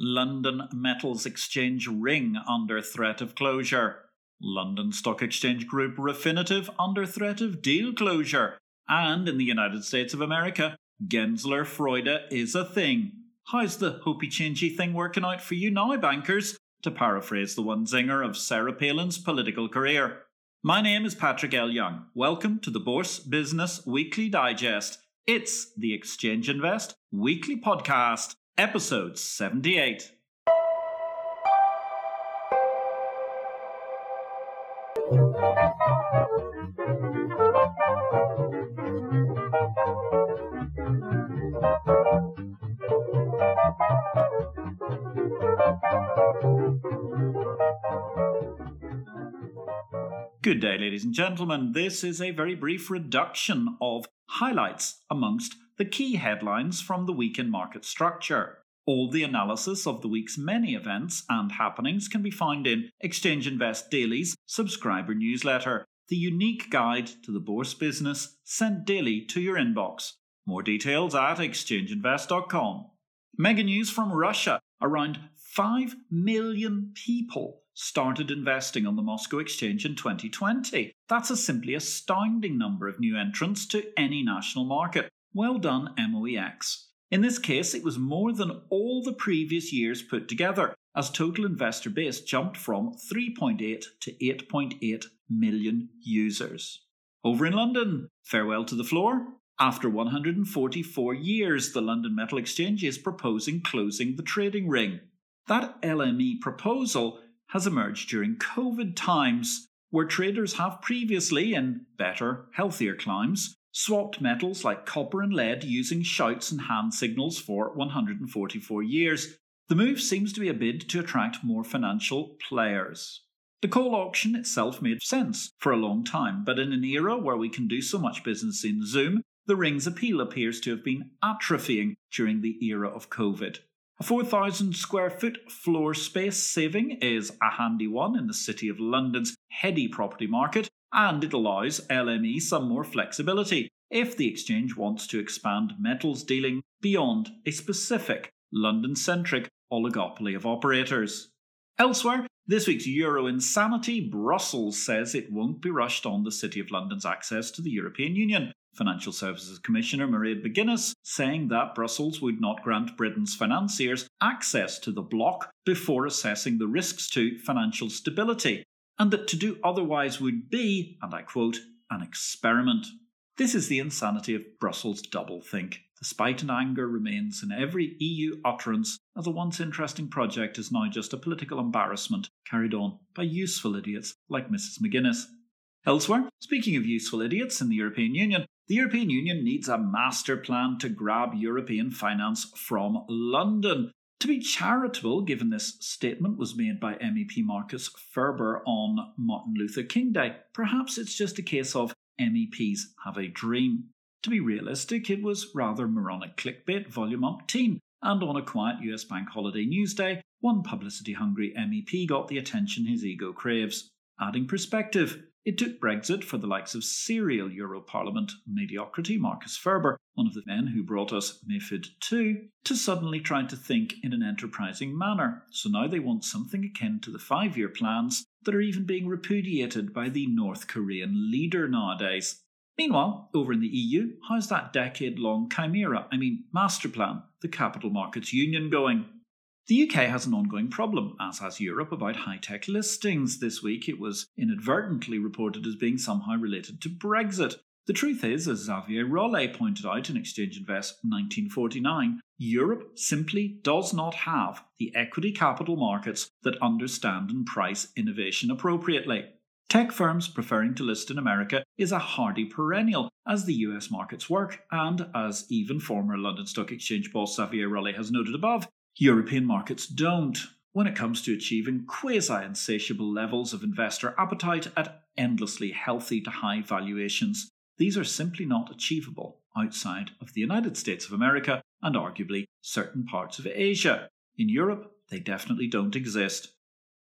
London Metals Exchange ring under threat of closure. London Stock Exchange Group Refinitiv under threat of deal closure. And in the United States of America, Genslerfreude is a thing. How's the hopey changey thing working out for you now, bankers? To paraphrase the one zinger of Sarah Palin's political career. My name is Patrick L. Young. Welcome to the Bourse Business Weekly Digest. It's the Exchange Invest Weekly Podcast episode 78. Good day, ladies and gentlemen. This is a very brief reduction of highlights amongst the key headlines from the week in market structure. All the analysis of the week's many events and happenings can be found in Exchange Invest Daily's subscriber newsletter, the unique guide to the bourse business sent daily to your inbox. More details at exchangeinvest.com. Mega news from Russia around 5 million people started investing on the Moscow Exchange in 2020. That's a simply astounding number of new entrants to any national market. Well done, MOEX. In this case, it was more than all the previous years put together, as total investor base jumped from 3.8 to 8.8 million users. Over in London, farewell to the floor. After 144 years, the London Metal Exchange is proposing closing the trading ring. That LME proposal has emerged during COVID times, where traders have previously, in better, healthier climes, swapped metals like copper and lead using shouts and hand signals for 144 years. The move seems to be a bid to attract more financial players. The coal auction itself made sense for a long time, but in an era where we can do so much business in Zoom, the ring's appeal appears to have been atrophying during the era of COVID. A 4,000 square foot floor space saving is a handy one in the City of London's heady property market, and it allows LME some more flexibility if the exchange wants to expand metals dealing beyond a specific London centric oligopoly of operators. Elsewhere, this week's Euro insanity, Brussels says it won't be rushed on the City of London's access to the European Union. Financial Services Commissioner Mairead McGuinness saying that Brussels would not grant Britain's financiers access to the bloc before assessing the risks to financial stability and that to do otherwise would be, and I quote, an experiment. This is the insanity of Brussels doublethink. The spite and anger remains in every EU utterance, as a once interesting project is now just a political embarrassment carried on by useful idiots like Mrs. McGuinness. Elsewhere, speaking of useful idiots in the European Union, the European Union needs a master plan to grab European finance from London. To be charitable, given this statement was made by MEP Markus Ferber on Martin Luther King Day, perhaps it's just a case of MEPs have a dream. To be realistic, it was rather moronic clickbait, volume umpteen, and on a quiet US bank holiday news day, one publicity hungry MEP got the attention his ego craves. Adding perspective, it took Brexit for the likes of serial Euro Parliament mediocrity Markus Ferber, one of the men who brought us MIFID II, to suddenly try to think in an enterprising manner. So now they want something akin to the five year plans that are even being repudiated by the North Korean leader nowadays. Meanwhile, over in the EU, how's that decade long chimera, I mean, master plan, the Capital Markets Union going? The UK has an ongoing problem, as has Europe, about high tech listings. This week it was inadvertently reported as being somehow related to Brexit. The truth is, as Xavier Rolet pointed out in Exchange Invest 1949, Europe simply does not have the equity capital markets that understand and price innovation appropriately. Tech firms preferring to list in America is a hardy perennial, as the US markets work, and as even former London Stock Exchange boss Xavier Rolet has noted above, European markets don't when it comes to achieving quasi insatiable levels of investor appetite at endlessly healthy to high valuations. These are simply not achievable outside of the United States of America and arguably certain parts of Asia. In Europe, they definitely don't exist.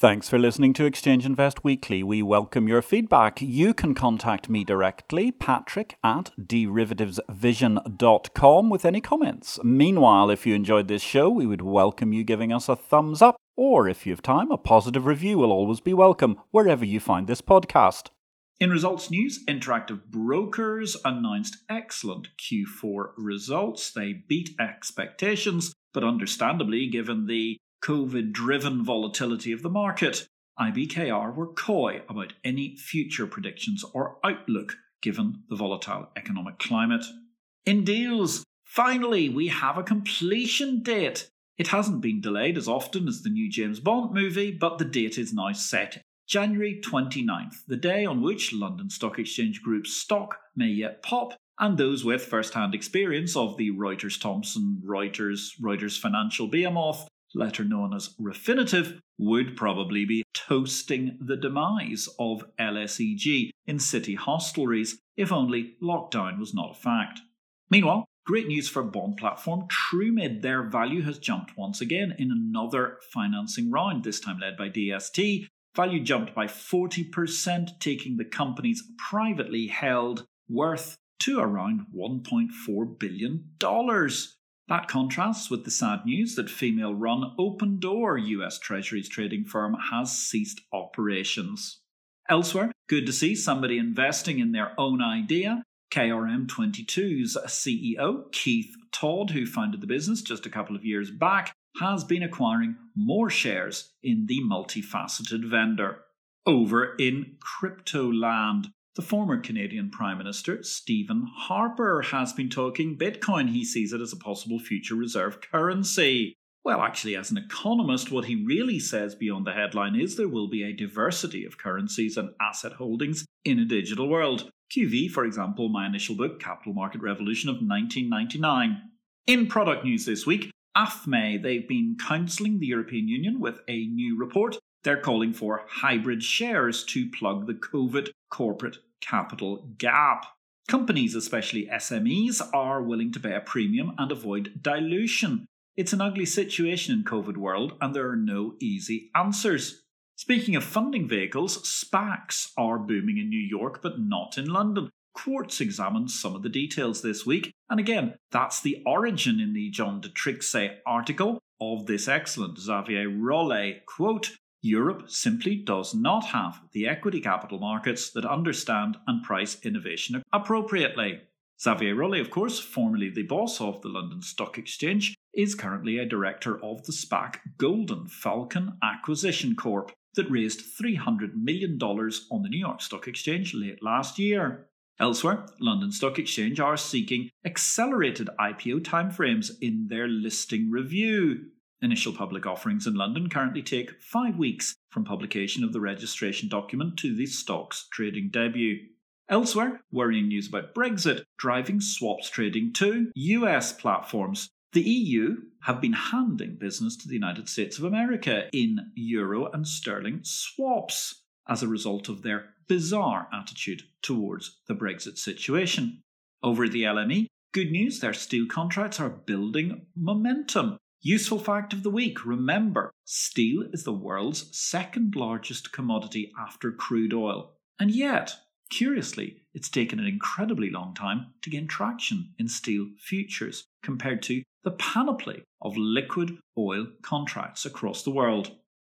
Thanks for listening to Exchange Invest Weekly. We welcome your feedback. You can contact me directly, patrick at derivativesvision.com, with any comments. Meanwhile, if you enjoyed this show, we would welcome you giving us a thumbs up, or if you have time, a positive review will always be welcome wherever you find this podcast. In results news, Interactive Brokers announced excellent Q4 results. They beat expectations, but understandably, given the COVID driven volatility of the market, IBKR were coy about any future predictions or outlook given the volatile economic climate. In deals, finally, we have a completion date. It hasn't been delayed as often as the new James Bond movie, but the date is now set. January 29th, the day on which London Stock Exchange Group's stock may yet pop, and those with first hand experience of the Reuters Thomson Reuters Reuters financial behemoth letter known as Refinitiv, would probably be toasting the demise of LSEG in city hostelries if only lockdown was not a fact. Meanwhile, great news for bond platform Trumid. Their value has jumped once again in another financing round, this time led by DST. Value jumped by 40%, taking the company's privately held worth to around $1.4 billion. That contrasts with the sad news that female run Open Door US Treasuries trading firm has ceased operations. Elsewhere, good to see somebody investing in their own idea. KRM22's CEO, Keith Todd, who founded the business just a couple of years back, has been acquiring more shares in the multifaceted vendor. Over in crypto land, the former Canadian Prime Minister, Stephen Harper, has been talking Bitcoin. He sees it as a possible future reserve currency. Well, actually, as an economist, what he really says beyond the headline is there will be a diversity of currencies and asset holdings in a digital world. QV, for example, my initial book, Capital Market Revolution of 1999. In product news this week, AFME, they've been counselling the European Union with a new report. They're calling for hybrid shares to plug the COVID corporate capital gap. Companies, especially SMEs, are willing to pay a premium and avoid dilution. It's an ugly situation in COVID world and there are no easy answers. Speaking of funding vehicles, SPACs are booming in New York but not in London. Quartz examines some of the details this week, and again, that's the origin in the John Detrixhe article of this excellent Xavier Rolet quote Europe simply does not have the equity capital markets that understand and price innovation appropriately. Xavier Rolet, of course, formerly the boss of the London Stock Exchange, is currently a director of the SPAC Golden Falcon Acquisition Corp that raised $300 million on the New York Stock Exchange late last year. Elsewhere, London Stock Exchange are seeking accelerated IPO timeframes in their listing review. Initial public offerings in London currently take five weeks from publication of the registration document to the stock's trading debut. Elsewhere, worrying news about Brexit driving swaps trading to US platforms. The EU have been handing business to the United States of America in euro and sterling swaps as a result of their bizarre attitude towards the Brexit situation. Over the LME, good news their steel contracts are building momentum Useful fact of the week remember, steel is the world's second largest commodity after crude oil. And yet, curiously, it's taken an incredibly long time to gain traction in steel futures compared to the panoply of liquid oil contracts across the world.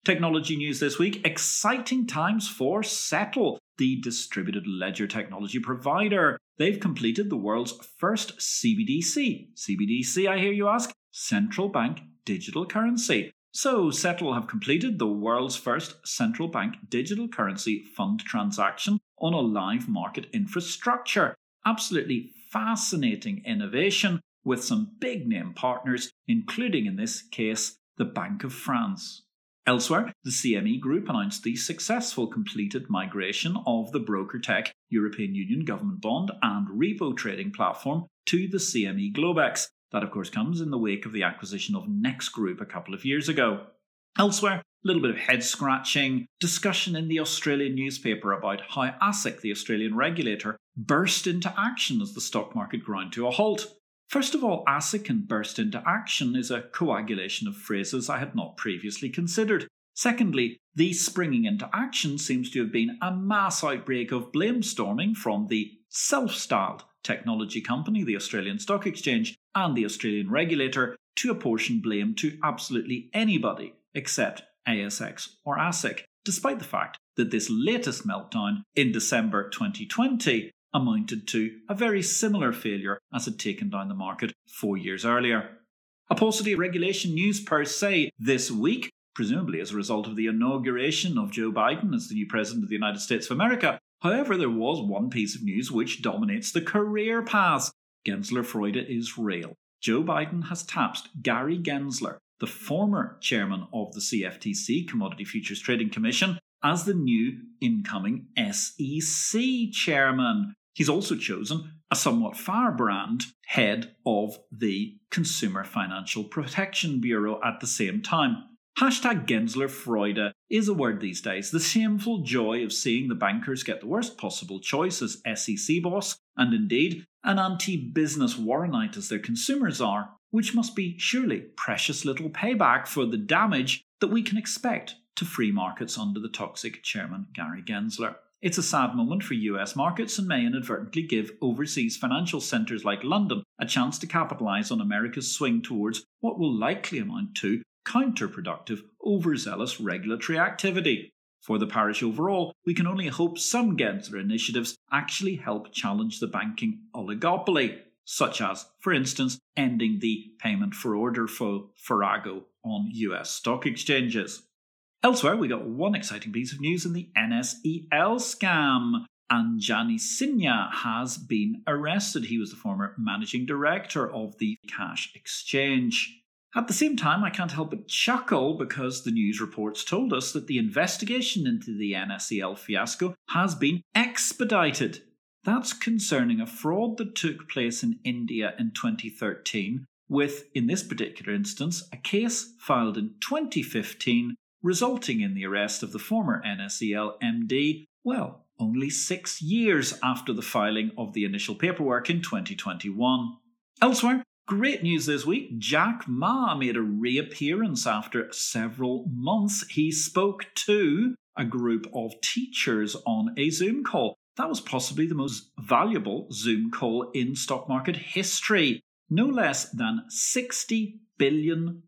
Technology news this week exciting times for SETL, the distributed ledger technology provider. They've completed the world's first CBDC. CBDC, I hear you ask? central bank digital currency. So, SETL have completed the world's first central bank digital currency fund transaction on a live market infrastructure. Absolutely fascinating innovation with some big name partners, including in this case the Bank of France. Elsewhere, the CME Group announced the successful completed migration of the BrokerTec European Union government bond and repo trading platform to the CME Globex, that, of course, comes in the wake of the acquisition of NEX Group a couple of years ago. Elsewhere, a little bit of head scratching, discussion in the Australian newspaper about how ASIC, the Australian regulator, burst into action as the stock market ground to a halt. First of all, ASIC and burst into action is a coagulation of phrases I had not previously considered. Secondly, the springing into action seems to have been a mass outbreak of blame storming from the self styled technology company, the Australian Stock Exchange, and the Australian regulator to apportion blame to absolutely anybody except ASX or ASIC, despite the fact that this latest meltdown in December 2020 amounted to a very similar failure as had taken down the market four years earlier. Of regulation news per se this week, presumably as a result of the inauguration of Joe Biden as the new President of the United States of America. However, there was one piece of news which dominates the career paths. Genslerfreude is real. Joe Biden has tapped Gary Gensler, the former chairman of the CFTC, Commodity Futures Trading Commission, as the new incoming SEC chairman. He's also chosen a somewhat firebrand head of the Consumer Financial Protection Bureau at the same time. Hashtag Genslerfreude is a word these days. The shameful joy of seeing the bankers get the worst possible choice as SEC boss, and indeed an anti business Warrenite as their consumer czar, which must be surely precious little payback for the damage that we can expect to free markets under the toxic chairman Gary Gensler. It's a sad moment for US markets and may inadvertently give overseas financial centres like London a chance to capitalise on America's swing towards what will likely amount to counterproductive, overzealous regulatory activity. For the parish overall, we can only hope some Gensler initiatives actually help challenge the banking oligopoly, such as, for instance, ending the payment for order flow Farrago on US stock exchanges. Elsewhere, we got one exciting piece of news in the NSEL scam. Anjani Sinha has been arrested. He was the former managing director of the cash exchange. At the same time, I can't help but chuckle because the news reports told us that the investigation into the NSEL fiasco has been expedited. That's concerning a fraud that took place in India in 2013, with, in this particular instance, a case filed in 2015 resulting in the arrest of the former NSEL MD, well, only six years after the filing of the initial paperwork in 2021. Elsewhere, great news this week Jack Ma made a reappearance after several months. He spoke to a group of teachers on a Zoom call. That was possibly the most valuable Zoom call in stock market history. No less than $60 billion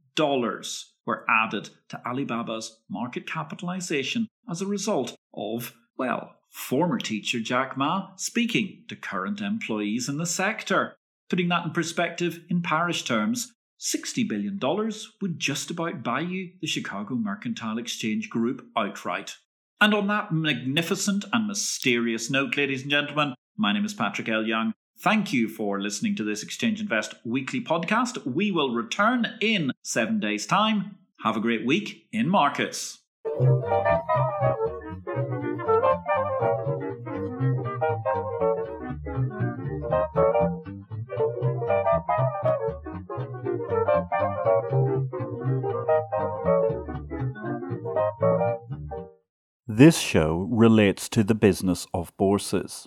were added to Alibaba's market capitalization as a result of, well, former teacher Jack Ma speaking to current employees in the sector. Putting that in perspective, in parish terms, $60 billion would just about buy you the Chicago Mercantile Exchange Group outright. And on that magnificent and mysterious note, ladies and gentlemen, my name is Patrick L. Young. Thank you for listening to this Exchange Invest weekly podcast. We will return in seven days' time. Have a great week in markets. This show relates to the business of bourses.